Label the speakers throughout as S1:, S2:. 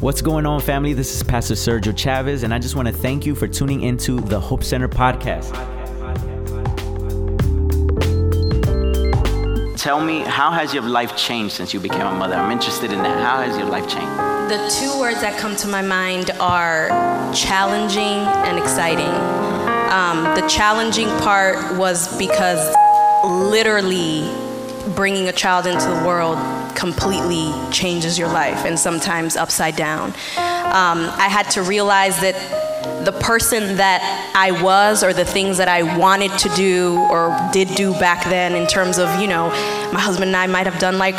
S1: What's going on, family? This is Pastor Sergio Chavez, and I just want to thank you for tuning into the Hope Center podcast. Tell me, how has your life changed since you became a mother? I'm interested in that. How has your life changed?
S2: The two words that come to my mind are challenging and exciting. Um, the challenging part was because literally bringing a child into the world completely changes your life and sometimes upside down. Um, I had to realize that the person that I was or the things that I wanted to do or did do back then in terms of, you know, my husband and I might have done like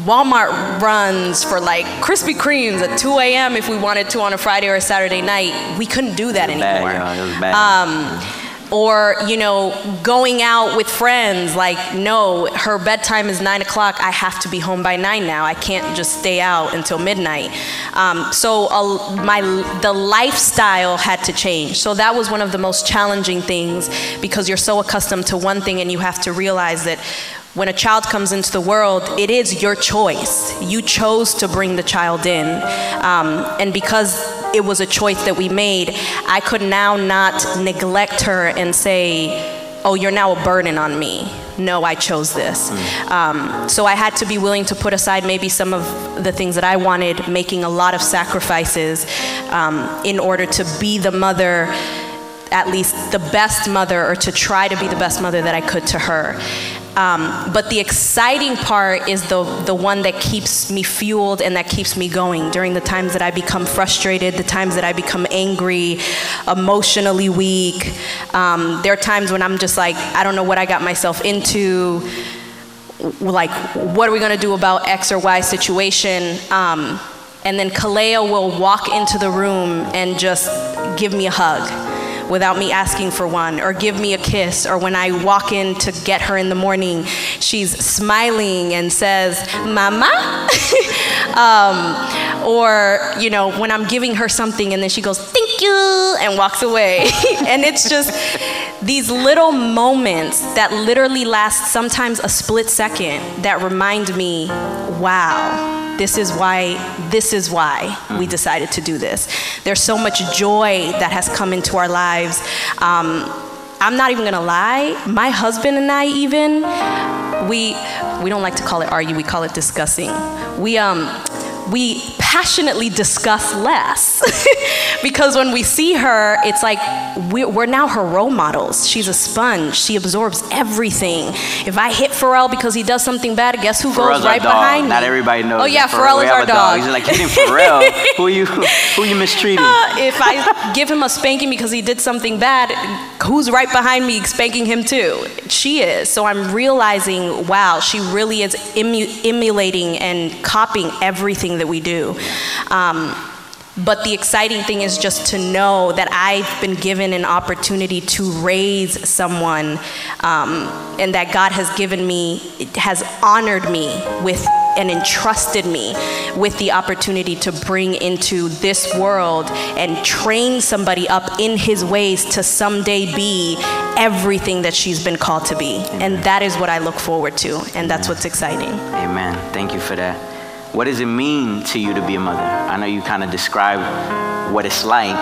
S2: Walmart runs for like Krispy Kremes at 2 a.m. if we wanted to on a Friday or a Saturday night. We couldn't do that anymore.
S1: Bad, yo, it was bad.
S2: Um, or you know going out with friends like no her bedtime is nine o'clock i have to be home by nine now i can't just stay out until midnight um, so uh, my the lifestyle had to change so that was one of the most challenging things because you're so accustomed to one thing and you have to realize that when a child comes into the world, it is your choice. You chose to bring the child in. Um, and because it was a choice that we made, I could now not neglect her and say, oh, you're now a burden on me. No, I chose this. Um, so I had to be willing to put aside maybe some of the things that I wanted, making a lot of sacrifices um, in order to be the mother at least the best mother or to try to be the best mother that I could to her. Um, but the exciting part is the, the one that keeps me fueled and that keeps me going during the times that I become frustrated, the times that I become angry, emotionally weak. Um, there are times when I'm just like, I don't know what I got myself into. Like, what are we gonna do about X or Y situation? Um, and then Kaleo will walk into the room and just give me a hug without me asking for one, or give me a kiss, or when I walk in to get her in the morning, she's smiling and says, Mama? um, or, you know, when I'm giving her something and then she goes, Thank you, and walks away. and it's just these little moments that literally last sometimes a split second that remind me, wow this is why this is why we decided to do this. There's so much joy that has come into our lives. Um, i'm not even gonna lie my husband and i even we we don't like to call it argue we call it discussing. We um we passionately discuss less because when we see her it's like we're, now her role models she's a sponge she absorbs everything if i hit pharrell because he does something bad guess who
S1: Pharrell's
S2: goes right
S1: dog.
S2: behind
S1: Not everybody knows.
S2: oh yeah pharrell
S1: we
S2: is our
S1: a
S2: dog
S1: He's like hitting Pharrell. who are you who are you mistreating?
S2: Uh, if I give him a spanking because he did something bad, who's right behind me spanking him too? She is. So I'm realizing, wow, she really is emu- emulating and copying everything that we do. Um, but the exciting thing is just to know that I've been given an opportunity to raise someone, um, and that God has given me, has honored me with and entrusted me with the opportunity to bring into this world and train somebody up in His ways to someday be everything that she's been called to be. And that is what I look forward to, and that's what's exciting.
S1: Amen. Thank you for that. What does it mean to you to be a mother? I know you kind of described what it's like,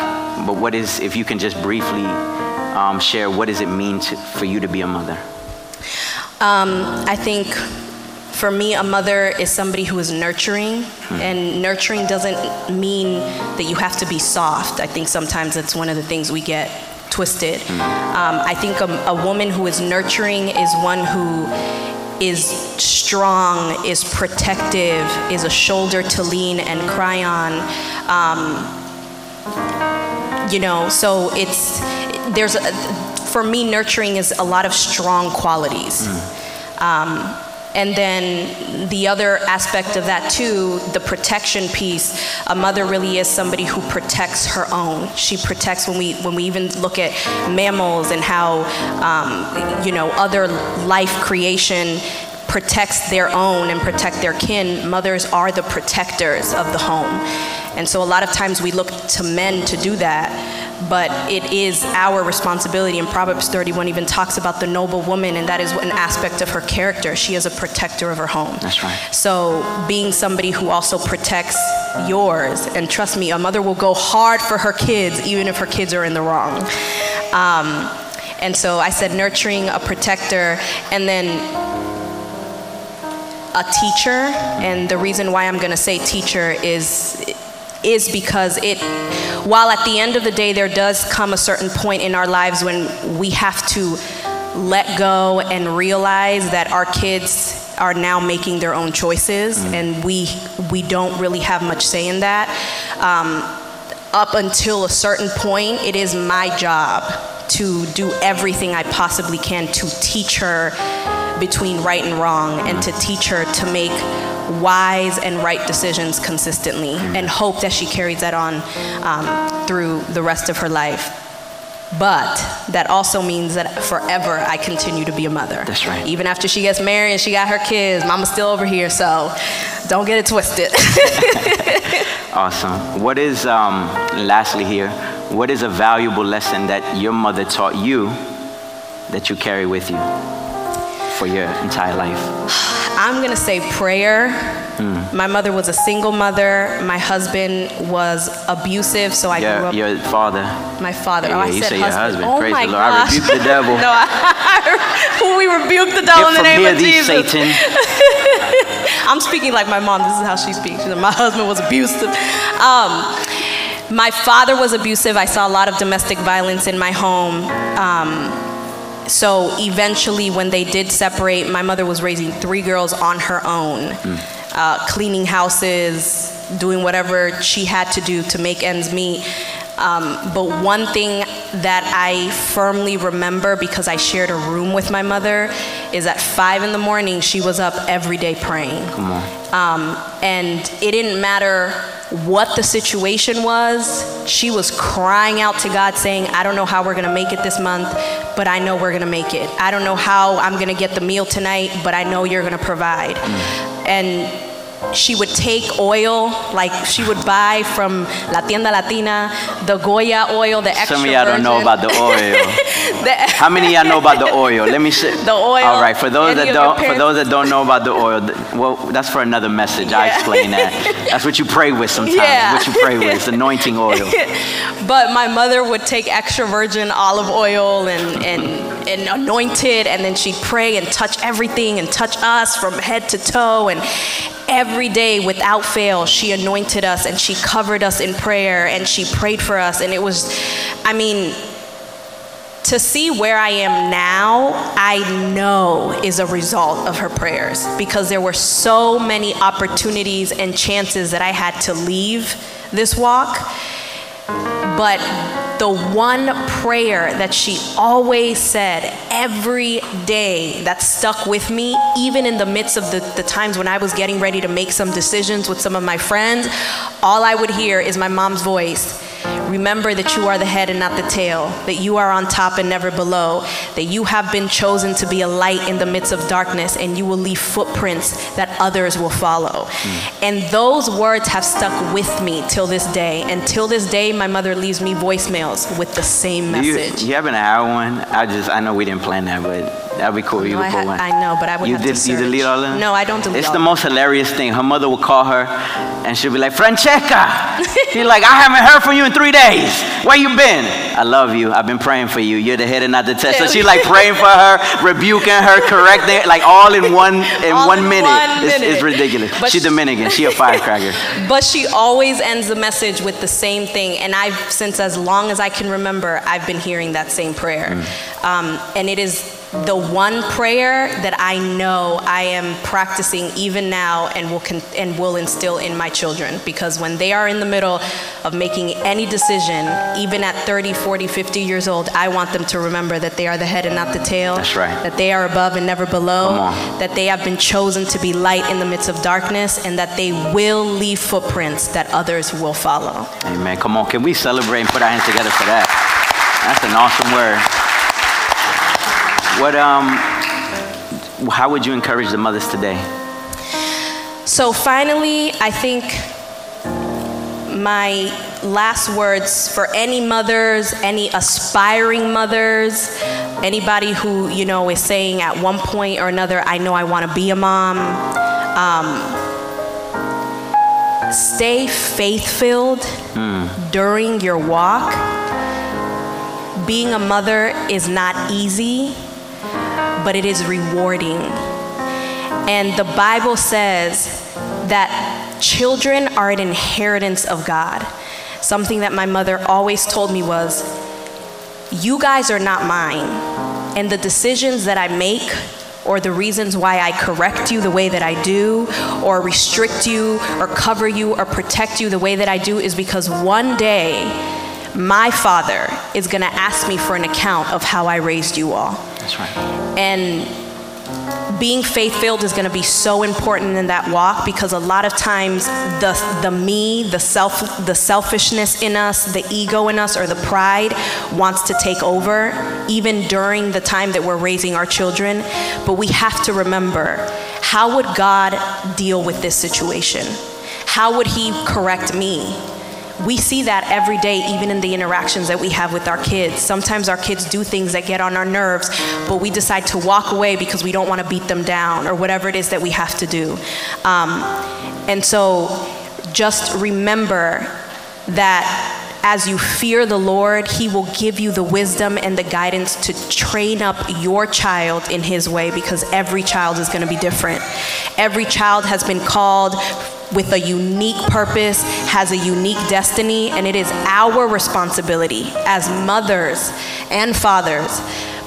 S1: but what is, if you can just briefly um, share, what does it mean to, for you to be a mother?
S2: Um, I think for me, a mother is somebody who is nurturing, and nurturing doesn't mean that you have to be soft. I think sometimes that's one of the things we get twisted. Um, I think a, a woman who is nurturing is one who is strong, is protective, is a shoulder to lean and cry on. Um, you know, so it's there's a, for me nurturing is a lot of strong qualities. Um, and then the other aspect of that too, the protection piece. A mother really is somebody who protects her own. She protects when we when we even look at mammals and how um, you know other life creation protects their own and protect their kin. Mothers are the protectors of the home, and so a lot of times we look to men to do that but it is our responsibility. And Proverbs 31 even talks about the noble woman, and that is an aspect of her character. She is a protector of her home.
S1: That's right.
S2: So, being somebody who also protects yours. And trust me, a mother will go hard for her kids, even if her kids are in the wrong. Um, and so I said nurturing, a protector, and then a teacher. And the reason why I'm gonna say teacher is is because it while at the end of the day there does come a certain point in our lives when we have to let go and realize that our kids are now making their own choices mm. and we we don't really have much say in that um, up until a certain point it is my job to do everything i possibly can to teach her between right and wrong and to teach her to make wise and right decisions consistently and hope that she carries that on um, through the rest of her life. But that also means that forever I continue to be a mother.
S1: That's right.
S2: Even after she gets married and she got her kids, mama's still over here, so don't get it twisted.
S1: awesome. What is, um, lastly here, what is a valuable lesson that your mother taught you that you carry with you for your entire life?
S2: I'm gonna say prayer. Mm. My mother was a single mother. My husband was abusive, so I
S1: your,
S2: grew up.
S1: Yeah, your father.
S2: My father.
S1: Yeah,
S2: oh, I
S1: you
S2: said
S1: say
S2: husband.
S1: your husband.
S2: Oh
S1: Praise
S2: my
S1: the Lord.
S2: gosh.
S1: I rebuke the devil.
S2: no, I, we rebuke the devil
S1: Get
S2: in the name
S1: here,
S2: of Jesus.
S1: Satan.
S2: I'm speaking like my mom. This is how she speaks. My husband was abusive. Um, my father was abusive. I saw a lot of domestic violence in my home. Um, so eventually, when they did separate, my mother was raising three girls on her own, mm. uh, cleaning houses, doing whatever she had to do to make ends meet. Um, but one thing that I firmly remember because I shared a room with my mother is at five in the morning, she was up every day praying.
S1: Come on.
S2: Um, and it didn't matter what the situation was, she was crying out to God, saying, I don't know how we're gonna make it this month, but I know we're gonna make it. I don't know how I'm gonna get the meal tonight, but I know you're gonna provide. Mm. And she would take oil, like she would buy from La Tienda Latina, the Goya oil, the extra
S1: Some of y'all don't know about the oil. How many y'all know about the oil? Let me see.
S2: The oil.
S1: All right, for those that don't, for those that don't know about the oil, well, that's for another message. Yeah. I explain that. That's what you pray with sometimes. Yeah. What you pray with, is anointing oil.
S2: but my mother would take extra virgin olive oil and and and anoint it, and then she'd pray and touch everything and touch us from head to toe and every day without fail she anointed us and she covered us in prayer and she prayed for us and it was i mean to see where I am now, I know is a result of her prayers because there were so many opportunities and chances that I had to leave this walk. But the one prayer that she always said every day that stuck with me, even in the midst of the, the times when I was getting ready to make some decisions with some of my friends, all I would hear is my mom's voice Remember that you are the head and not the tail, that you are on top and never below, that you have been chosen to be a light in the midst of darkness, and you will leave footprints that others will follow. Mm. And those words have stuck with me till this day. And till this day, my mother leaves me voicemails with the same message.
S1: You, you haven't had one? I just, I know we didn't plan that, but That'd be cool. You
S2: no,
S1: put
S2: one. I know, but I would
S1: you
S2: have
S1: did,
S2: to search.
S1: You delete all of them?
S2: No, I don't delete
S1: It's
S2: all
S1: the most hilarious thing. Her mother would call her, and she'll be like, Francesca. She's like, I haven't heard from you in three days. Where you been? I love you. I've been praying for you. You're the head and not the tail. So she's like praying for her, rebuking her, correcting, like all in one in
S2: all
S1: one
S2: in
S1: minute.
S2: One
S1: it's,
S2: minute.
S1: it's, ridiculous.
S2: But
S1: she's Dominican. She a firecracker.
S2: but she always ends the message with the same thing, and I've since as long as I can remember, I've been hearing that same prayer, mm. um, and it is the one prayer that I know I am practicing even now and will con- and will instill in my children. Because when they are in the middle of making any decision even at 30 40 50 years old I want them to remember that they are the head and not the tail.
S1: That's right.
S2: That they are above and never below. That they have been chosen to be light in the midst of darkness and that they will leave footprints that others will follow.
S1: Amen. Come on. Can we celebrate and put our hands together for that? That's an awesome word what um, how would you encourage the mothers today?
S2: So finally, I think my last words for any mothers, any aspiring mothers, anybody who you know is saying at one point or another, I know I want to be a mom. Um, stay faith filled during your walk. Being a mother is not easy, but it is rewarding. And the Bible says that children are an inheritance of God. Something that my mother always told me was, You guys are not mine. And the decisions that I make or the reasons why I correct you the way that I do, or restrict you, or cover you, or protect you the way that I do is because one day my father is gonna ask me for an account of how I raised you all.
S1: That's right.
S2: And being faith filled is going to be so important in that walk because a lot of times the, the me, the self, the selfishness in us, the ego in us, or the pride wants to take over, even during the time that we're raising our children. But we have to remember how would God deal with this situation? How would He correct me? We see that every day, even in the interactions that we have with our kids. Sometimes our kids do things that get on our nerves, but we decide to walk away because we don't want to beat them down or whatever it is that we have to do. Um, and so just remember that as you fear the Lord, He will give you the wisdom and the guidance to train up your child in His way because every child is going to be different. Every child has been called with a unique purpose, has a unique destiny, and it is our responsibility as mothers and fathers,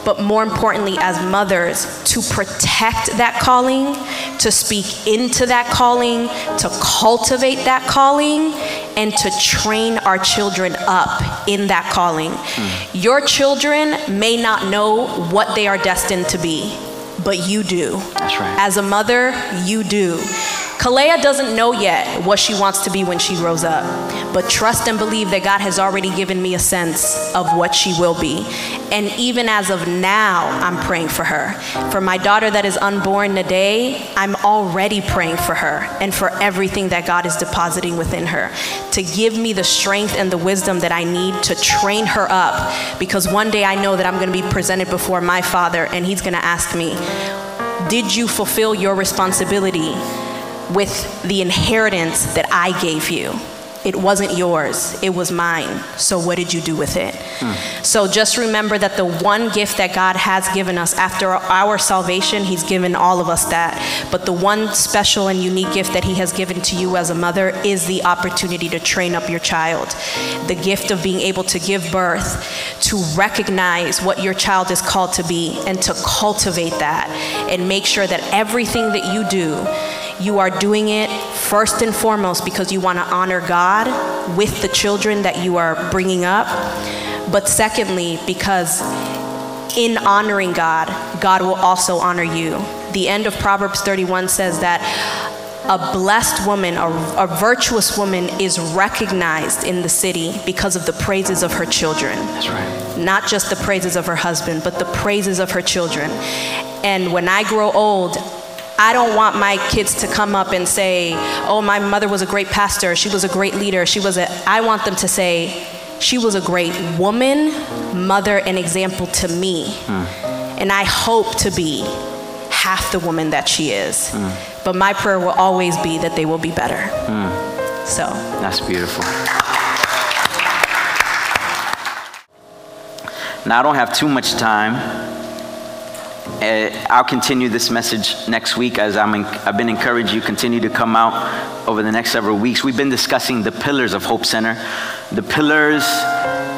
S2: but more importantly, as mothers, to protect that calling, to speak into that calling, to cultivate that calling, and to train our children up in that calling. Mm. Your children may not know what they are destined to be, but you do.
S1: That's right.
S2: As a mother, you do. Kalea doesn't know yet what she wants to be when she grows up, but trust and believe that God has already given me a sense of what she will be. And even as of now, I'm praying for her. For my daughter that is unborn today, I'm already praying for her and for everything that God is depositing within her to give me the strength and the wisdom that I need to train her up. Because one day I know that I'm going to be presented before my Father and He's going to ask me, Did you fulfill your responsibility? With the inheritance that I gave you. It wasn't yours, it was mine. So, what did you do with it? Hmm. So, just remember that the one gift that God has given us after our salvation, He's given all of us that. But the one special and unique gift that He has given to you as a mother is the opportunity to train up your child. The gift of being able to give birth, to recognize what your child is called to be, and to cultivate that and make sure that everything that you do you are doing it first and foremost because you want to honor God with the children that you are bringing up. But secondly, because in honoring God, God will also honor you. The end of Proverbs 31 says that a blessed woman, a, a, virtuous woman, is recognized in the city because of the praises of her children.
S1: That's right.
S2: Not just the praises of her husband, but the praises of her children. And when I grow old, I don't want my kids to come up and say, oh, my mother was a great pastor, she was a great leader, she was a, I want them to say, she was a great woman, mother, and example to me. Mm. And I hope to be half the woman that she is. Mm. But my prayer will always be that they will be better. Mm. So.
S1: That's beautiful. Now, I don't have too much time. Uh, I'll continue this message next week as I'm in, I've been encouraged you continue to come out over the next several weeks. We've been discussing the pillars of Hope Center. The pillars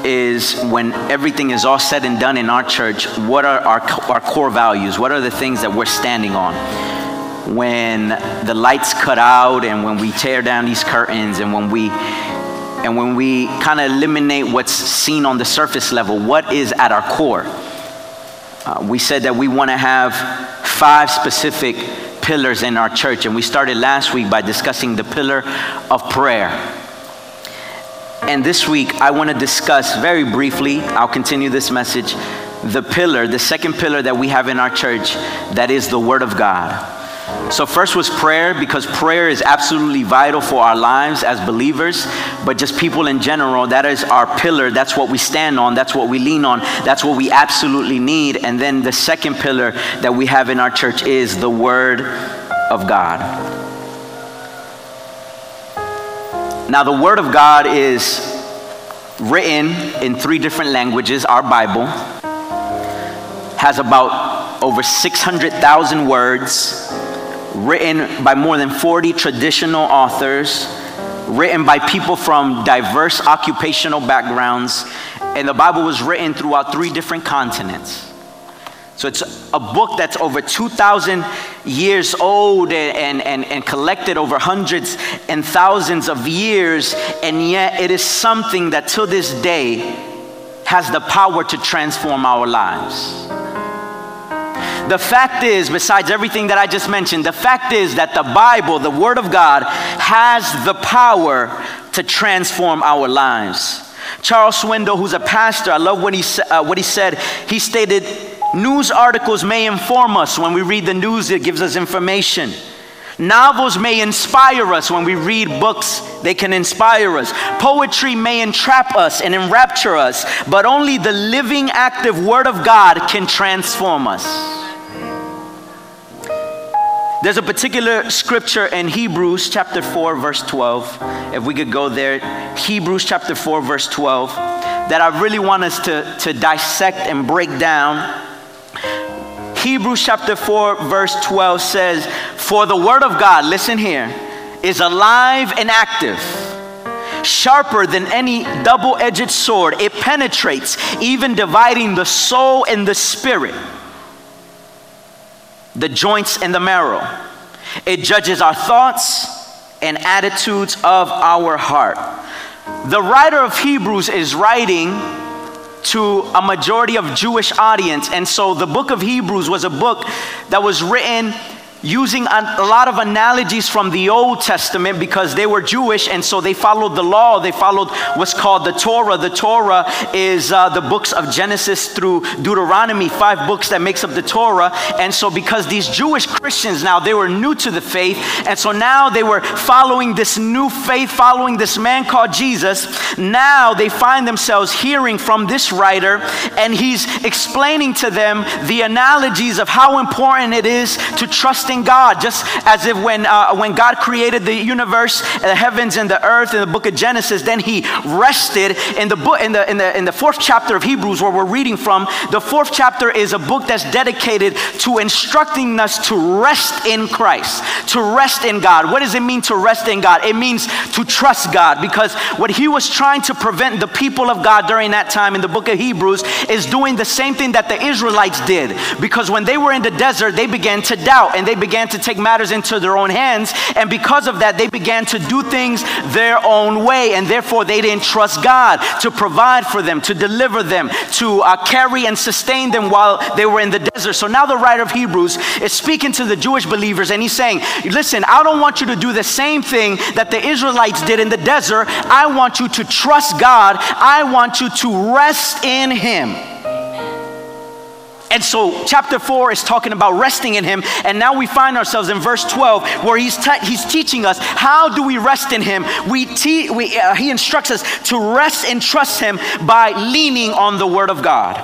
S1: is when everything is all said and done in our church, what are our, our core values? What are the things that we're standing on? When the lights cut out and when we tear down these curtains and when we and when we kind of eliminate what's seen on the surface level, what is at our core? Uh, we said that we want to have five specific pillars in our church, and we started last week by discussing the pillar of prayer. And this week, I want to discuss very briefly, I'll continue this message, the pillar, the second pillar that we have in our church, that is the Word of God. So, first was prayer because prayer is absolutely vital for our lives as believers, but just people in general. That is our pillar. That's what we stand on. That's what we lean on. That's what we absolutely need. And then the second pillar that we have in our church is the Word of God. Now, the Word of God is written in three different languages. Our Bible has about over 600,000 words, written by more than 40 traditional authors, written by people from diverse occupational backgrounds, and the Bible was written throughout three different continents. So it's a book that's over 2,000 years old and, and, and collected over hundreds and thousands of years, and yet it is something that to this day has the power to transform our lives. The fact is, besides everything that I just mentioned, the fact is that the Bible, the Word of God, has the power to transform our lives. Charles Swindoll, who's a pastor, I love what he, uh, what he said. He stated, News articles may inform us. When we read the news, it gives us information. Novels may inspire us. When we read books, they can inspire us. Poetry may entrap us and enrapture us, but only the living, active Word of God can transform us. There's a particular scripture in Hebrews chapter 4, verse 12. If we could go there, Hebrews chapter 4, verse 12, that I really want us to, to dissect and break down Hebrews chapter 4, verse 12 says, For the word of God, listen here, is alive and active, sharper than any double edged sword. It penetrates, even dividing the soul and the spirit, the joints and the marrow. It judges our thoughts and attitudes of our heart. The writer of Hebrews is writing to a majority of Jewish audience. And so the book of Hebrews was a book that was written using a, lot of analogies from the Old Testament because they were Jewish and so they followed the law. They followed what's called the Torah. The Torah is uh, the books of Genesis through Deuteronomy, five books that makes up the Torah. And so because these Jewish Christians now, they were new to the faith and so now they were following this new faith, following this man called Jesus. Now they find themselves hearing from this writer and he's explaining to them the analogies of how important it is to trust trusting God, just as if when, uh, when God created the universe, the heavens and the earth in the book of Genesis, then he rested in the book in the, in the in the fourth chapter of Hebrews where we're reading from. The fourth chapter is a book that's dedicated to instructing us to rest in Christ, to rest in God. What does it mean to rest in God? It means to trust God because what he was trying to prevent the people of God during that time in the book of Hebrews is doing the same thing that the Israelites did. Because when they were in the desert, they began to doubt and they began to take matters into their own hands. And because of that, they began to do things their own way. And therefore, they didn't trust God to provide for them, to deliver them, to uh, carry and sustain them while they were in the desert. So now the writer of Hebrews is speaking to the Jewish believers and he's saying, Listen, I don't want you to do the same thing that the Israelites did in the desert. I want you to trust God, I want you to rest in Him. And so, chapter 4 is talking about resting in Him. And now we find ourselves in verse 12 where He's, te- he's teaching us how do we rest in Him. We, te- we uh, he instructs us to rest and trust Him by leaning on the Word of God.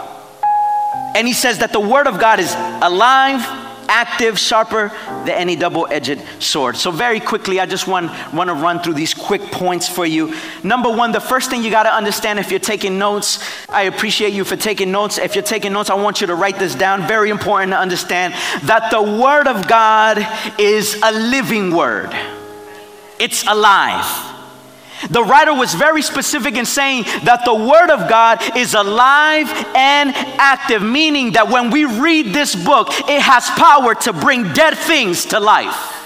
S1: And He says that the Word of God is alive active, sharper than any double edged sword. So, very quickly, I just want, want to run through these quick points for you. Number one, the first thing you got to understand if you're taking notes, I appreciate you for taking notes. If you're taking notes, I want you to write this down. Very important to understand that the Word of God is a living Word, it's alive. The writer was very specific in saying that the Word of God is alive and active, meaning that when we read this book, it has power to bring dead things to life.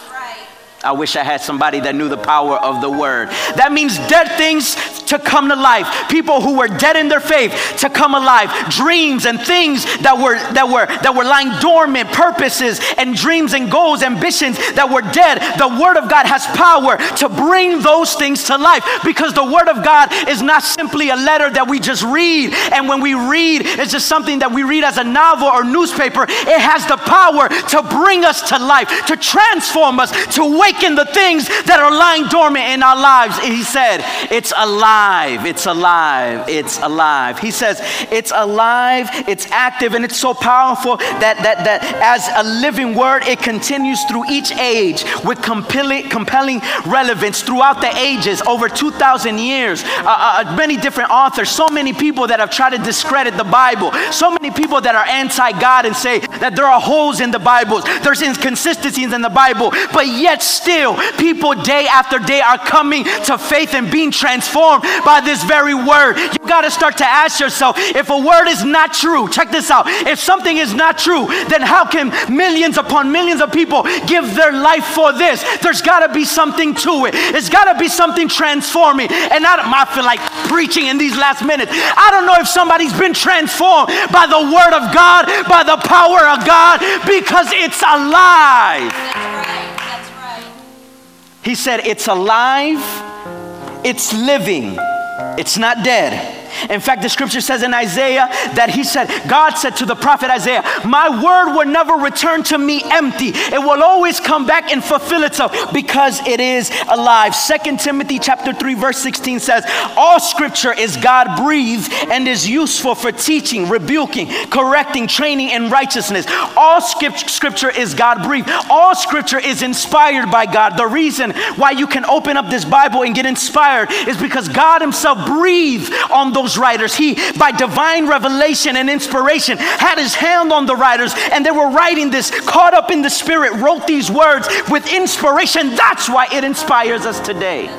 S1: I wish I had somebody that knew the power of the word. That means dead things to come to life. People who were dead in their faith to come alive. Dreams and things that were that were that were lying dormant, purposes and dreams and goals, ambitions that were dead. The word of God has power to bring those things to life because the word of God is not simply a letter that we just read and when we read it's just something that we read as a novel or newspaper. It has the power to bring us to life, to transform us, to wake awaken the things that are lying dormant in our lives. He said, It's alive. It's alive. It's alive. He says it's alive, it's active, and it's so powerful that, that, that as a living word, it continues through each age with compelling, compelling relevance throughout the ages, over 2,000 years. Uh, uh, many different authors, so many people that have tried to discredit the Bible, so many people that are anti God and say that there are holes in the Bible, there's inconsistencies in the Bible, but yet still, people day after day are coming to faith and being transformed by this very word. You got to start to ask yourself if a word is not true, check this out. If something is not true, then how can millions upon millions of people give their life for this? There's got to be something to it. It's got to be something transforming. And I, don't, I feel like preaching in these last minutes. I don't know if somebody's been transformed by the word of God, by the power of God, because it's alive. He said, It's alive, it's living, it's not dead. In fact, the scripture says in Isaiah that he said, God said to the prophet Isaiah, My word will never return to me empty. It will always come back and fulfill itself because it is alive. Second Timothy chapter 3, verse 16 says, All scripture is God breathed and is useful for teaching, rebuking, correcting, training in righteousness. All scripture is God breathed. All scripture is inspired by God. The reason why you can open up this Bible and get inspired is because God Himself breathed on those those writers. He, by divine revelation and inspiration, had his hand on the writers, and they were writing this, caught up in the Spirit, wrote these words with inspiration. That's why it inspires us today.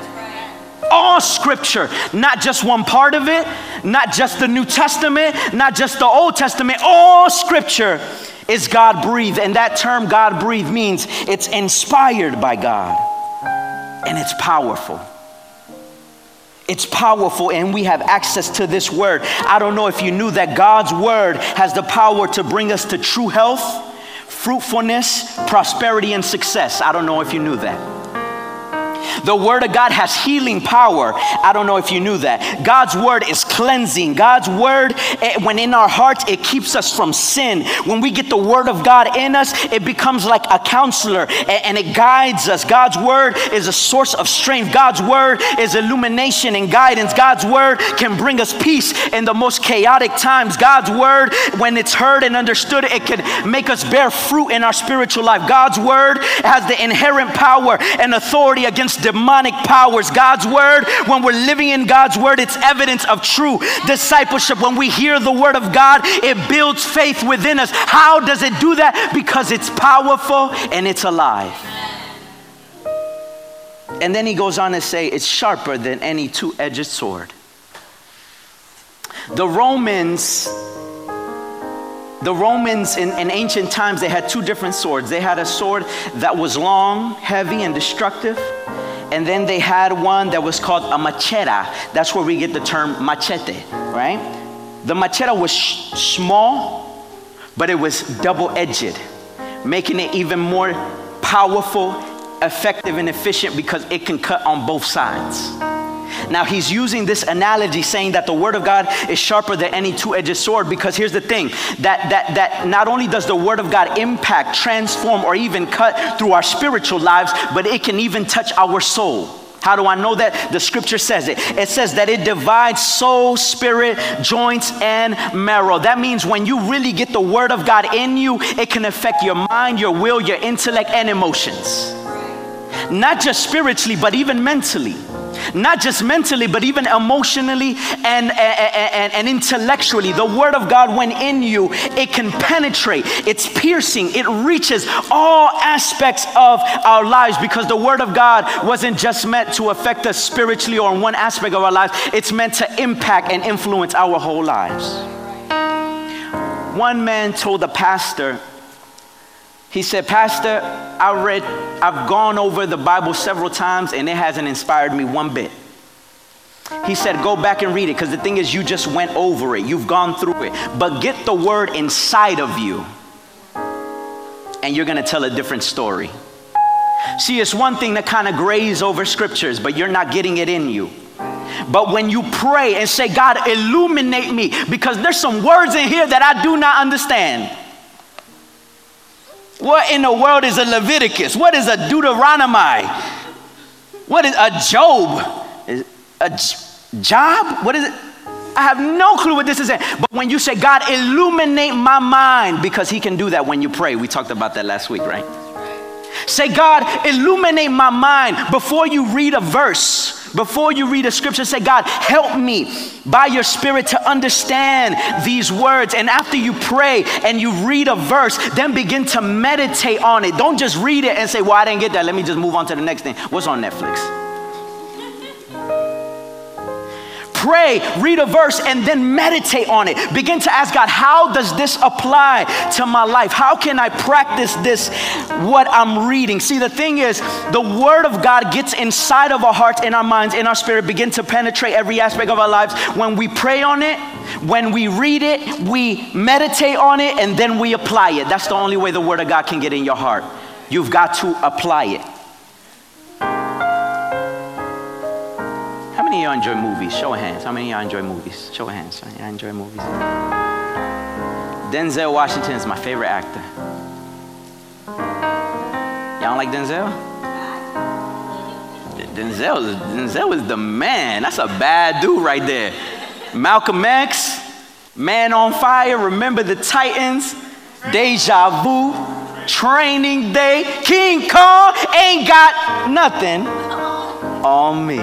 S1: All scripture, not just one part of it, not just the New Testament, not just the Old Testament, all scripture is God breathed. And that term, God breathed, means it's inspired by God and it's powerful. It's powerful, and we have access to this word. I don't know if you knew that God's word has the power to bring us to true health, fruitfulness, prosperity, and success. I don't know if you knew that. The Word of God has healing power. I don't know if you knew that. God's Word is cleansing. God's Word, when in our hearts, it keeps us from sin. When we get the Word of God in us, it becomes like a counselor and it guides us. God's Word is a source of strength. God's Word is illumination and guidance. God's Word can bring us peace in the most chaotic times. God's Word, when it's heard and understood, it can make us bear fruit in our spiritual life. God's Word has the inherent power and authority against demonic powers. God's word, when we're living in God's word, it's evidence of true discipleship. When we hear the word of God, it builds faith within us. How does it do that? Because it's powerful and it's alive. And then he goes on to say, it's sharper than any two edged sword. The Romans the Romans in, in, ancient times, they had two different swords. They had a sword that was long, heavy, and destructive, and then they had one that was called a macheta. That's where we get the term machete, right? The macheta was small, but it was double edged, making it even more powerful, effective, and efficient because it can cut on both sides. Now he's using this analogy saying that the word of God is sharper than any two-edged sword because here's the thing that that that not only does the word of God impact, transform or even cut through our spiritual lives, but it can even touch our soul. How do I know that? The scripture says it. It says that it divides soul, spirit, joints, and marrow. That means when you really get the word of God in you, it can affect your mind, your will, your intellect, and emotions. Not just spiritually, but even mentally not just mentally, but even emotionally and, and, and, intellectually. The Word of God, when in you, it can penetrate, it's piercing, it reaches all aspects of our lives because the Word of God wasn't just meant to affect us spiritually or in one aspect of our lives, it's meant to impact and influence our whole lives. One man told the pastor, he said, Pastor, I read, I've gone over the Bible several times and it hasn't inspired me one bit. He said, Go back and read it because the thing is, you just went over it, you've gone through it. But get the word inside of you and you're going to tell a different story. See, it's one thing to kind of graze over scriptures, but you're not getting it in you. But when you pray and say, God, illuminate me, because there's some words in here that I do not understand. What in the world is a Leviticus? What is a Deuteronomy? What is a Job? A, job? What is it? I have no clue what this is. But when you say, God, illuminate my mind, because He can do that when you pray. We talked about that last week, right? Say, God, illuminate my mind before you read a verse. Before you read a scripture, say, God, help me by your spirit to understand these words. And after you pray and you read a verse, then begin to meditate on it. Don't just read it and say, Well, I didn't get that. Let me just move on to the next thing. What's on Netflix? Pray, read a verse, and then meditate on it. Begin to ask God, how does this apply to my life? How can I practice this, what I'm reading? See, the thing is, the Word of God gets inside of our hearts, in our minds, in our spirit, begin to penetrate every aspect of our lives. When we pray on it, when we read it, we meditate on it, and then we apply it. That's the only way the Word of God can get in your heart. You've got to apply it. Many of y'all enjoy movies? Show of hands. How many of y'all enjoy movies? Show of hands. I enjoy movies. Denzel Washington is my favorite actor. Y'all like Denzel? Denzel, Denzel is the man. That's a bad dude right there. Malcolm X, Man on Fire, Remember the Titans, Deja Vu, Training Day, King Kong ain't got nothing on me.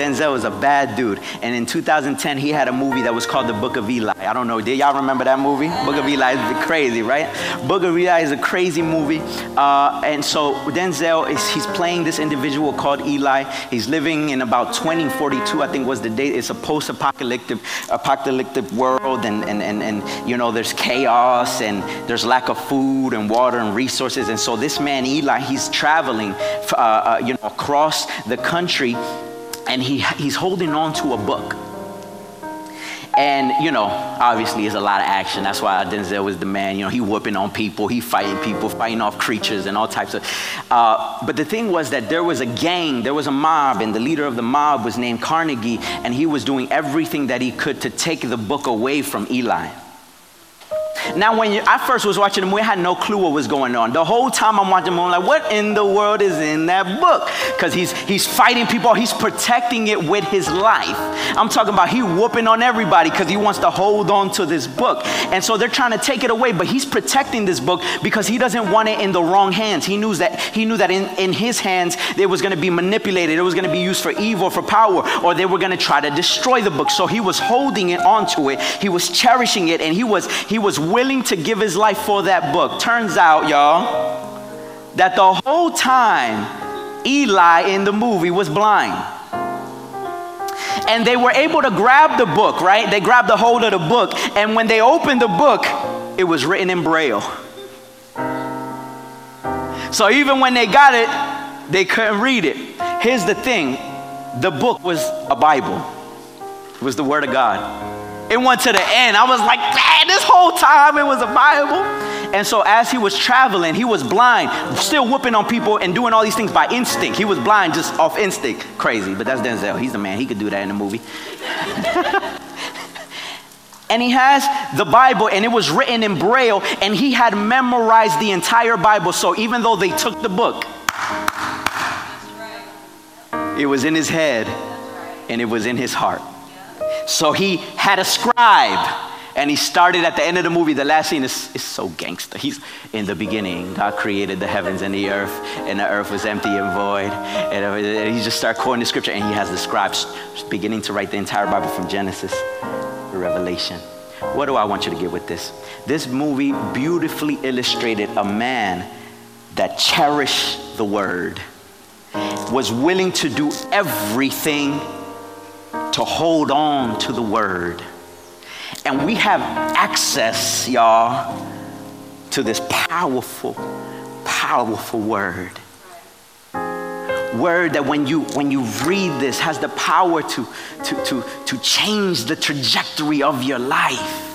S1: Denzel was a bad dude. And in 2010, he had a movie that was called The Book of Eli. I don't know, did y'all remember that movie? Book of Eli is crazy, right? Book of Eli is a crazy movie. Uh, and so Denzel is he's playing this individual called Eli. He's living in about 2042, I think was the date. It's a post-apocalyptic apocalyptic world, and, and, and, and you know, there's chaos and there's lack of food and water and resources. And so this man, Eli, he's traveling uh, uh, you know, across the country and he, he's holding on to a book. And, you know, obviously it's a lot of action. That's why Denzel was the man. You know, he whooping on people, he fighting people, fighting off creatures and all types of. Uh, but the thing was that there was a gang, there was a mob, and the leader of the mob was named Carnegie, and he was doing everything that he could to take the book away from Eli. Now, when you, I first was watching the movie, I had no clue what was going on. The whole time I'm watching the movie, I'm like, what in the world is in that book? Because he's, he's fighting people, he's protecting it with his life. I'm talking about he whooping on everybody because he wants to hold on to this book. And so they're trying to take it away, but he's protecting this book because he doesn't want it in the wrong hands. He knew that, he knew that in, in his hands it was going to be manipulated, it was going to be used for evil, for power, or they were going to try to destroy the book. So he was holding it onto it, he was cherishing it, and he was, he was willing to give his life for that book. Turns out, y'all, that the whole time Eli in the movie was blind. And they were able to grab the book, right? They grabbed the hold of the book, and when they opened the book, it was written in Braille. So even when they got it, they couldn't read it. Here's the thing the book was a Bible, it was the Word of God. It went to the end. I was like, man, this whole time it was a Bible. And so as he was traveling, he was blind, still whooping on people and doing all these things by instinct. He was blind just off instinct. Crazy, but that's Denzel. He's the man. He could do that in the movie. and he has the Bible, and it was written in Braille, and he had memorized the entire Bible. So even though they took the book, it was in his head and it was in his heart. So he had a scribe. And he started at the end of the movie. The last scene is, is so gangster. He's in the beginning. God created the heavens and the earth, and the earth was empty and void. And he just started quoting the scripture, and he has the scribes beginning to write the entire Bible from Genesis to Revelation. What do I want you to get with this? This movie beautifully illustrated a man that cherished the word, was willing to do everything to hold on to the word. And we have access, y'all, to this powerful, powerful word. Word that when you when you read this has the power to, to, to, to change the trajectory of your life.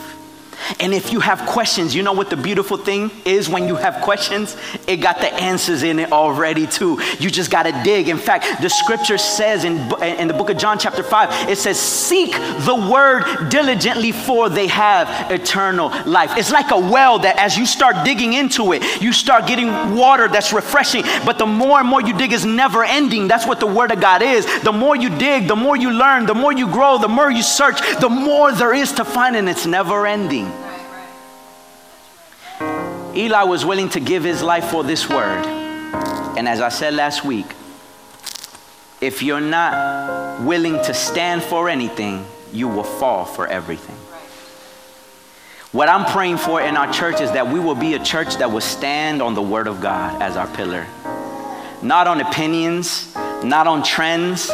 S1: And if you have questions, you know what the beautiful thing is when you have questions? It got the answers in it already, too. You just got to dig. In fact, the scripture says in, in the book of John, chapter 5, it says, Seek the word diligently, for they have eternal life. It's like a well that as you start digging into it, you start getting water that's refreshing. But the more and more you dig, is never ending. That's what the word of God is. The more you dig, the more you learn, the more you grow, the more you search, the more there is to find, and it's never ending. Eli was willing to give his life for this word. And as I said last week, if you're not willing to stand for anything, you will fall for everything. What I'm praying for in our church is that we will be a church that will stand on the Word of God as our pillar. Not on opinions, not on trends,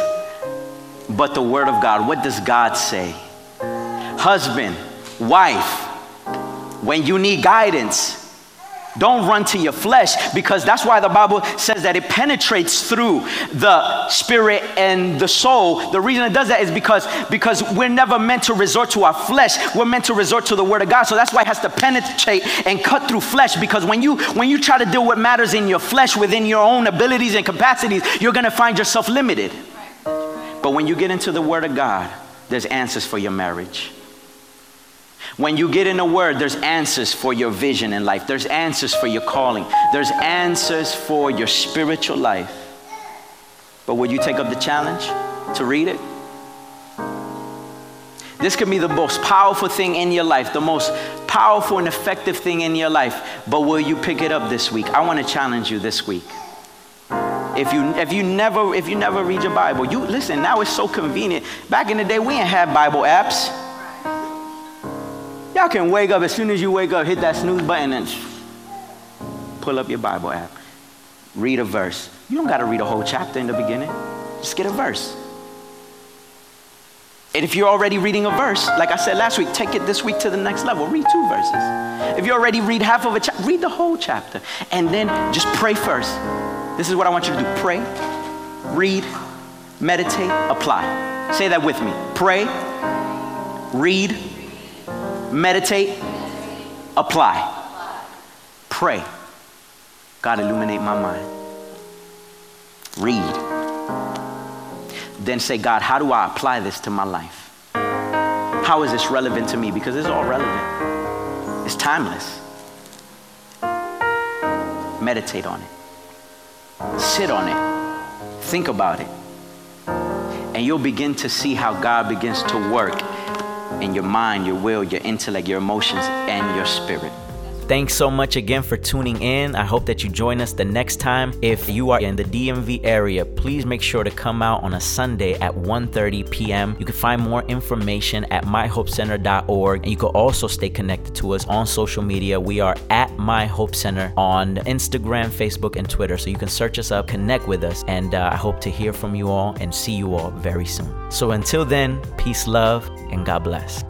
S1: but the Word of God. What does God say? Husband, wife, when you need guidance, don't run to your flesh because that's why the Bible says that it penetrates through the spirit and the soul. The reason it does that is because, because we're never meant to resort to our flesh. We're meant to resort to the word of God. So that's why it has to penetrate and cut through flesh because when you when you try to deal with matters in your flesh within your own abilities and capacities, you're gonna find yourself limited. But when you get into the word of God, there's answers for your marriage. When you get in the Word, there's answers for your vision in life, there's answers for your calling, there's answers for your spiritual life. But will you take up the challenge to read it? This could be the most powerful thing in your life, the most powerful and effective thing in your life. But will you pick it up this week? I want to challenge you this week. If you if you never if you never read your Bible, you listen. Now it's so convenient. Back in the day, we ain't had Bible apps. Y'all can wake up as soon as you wake up, hit that snooze button and pull up your Bible app. Read a verse. You don't got to read a whole chapter in the beginning. Just get a verse. And if you're already reading a verse, like I said last week, take it this week to the next level. Read two verses. If you already read half of a chapter, read the whole chapter. And then just pray first. This is what I want you to do pray, read, meditate, apply. Say that with me. Pray, read, meditate, apply, pray. God, illuminate my mind. Read. Then say, God, how do I apply this to my life? How is this relevant to me? Because it's all relevant, it's timeless. Meditate on it, sit on it, think about it, and you'll begin to see how God begins to work in your mind, your will, your intellect, your emotions, and your spirit. Thanks so much again for tuning in. I hope that you join us the next time. If you are in the DMV area, please make sure to come out on a Sunday at 1:30 p.m. You can find more information at myhopecenter.org and you can also stay connected to us on social media. We are at My Hope Center on Instagram, Facebook, and Twitter. So you can search us up, connect with us, and uh, I hope to hear from you all and see you all very soon. So until then, peace, love, and God bless.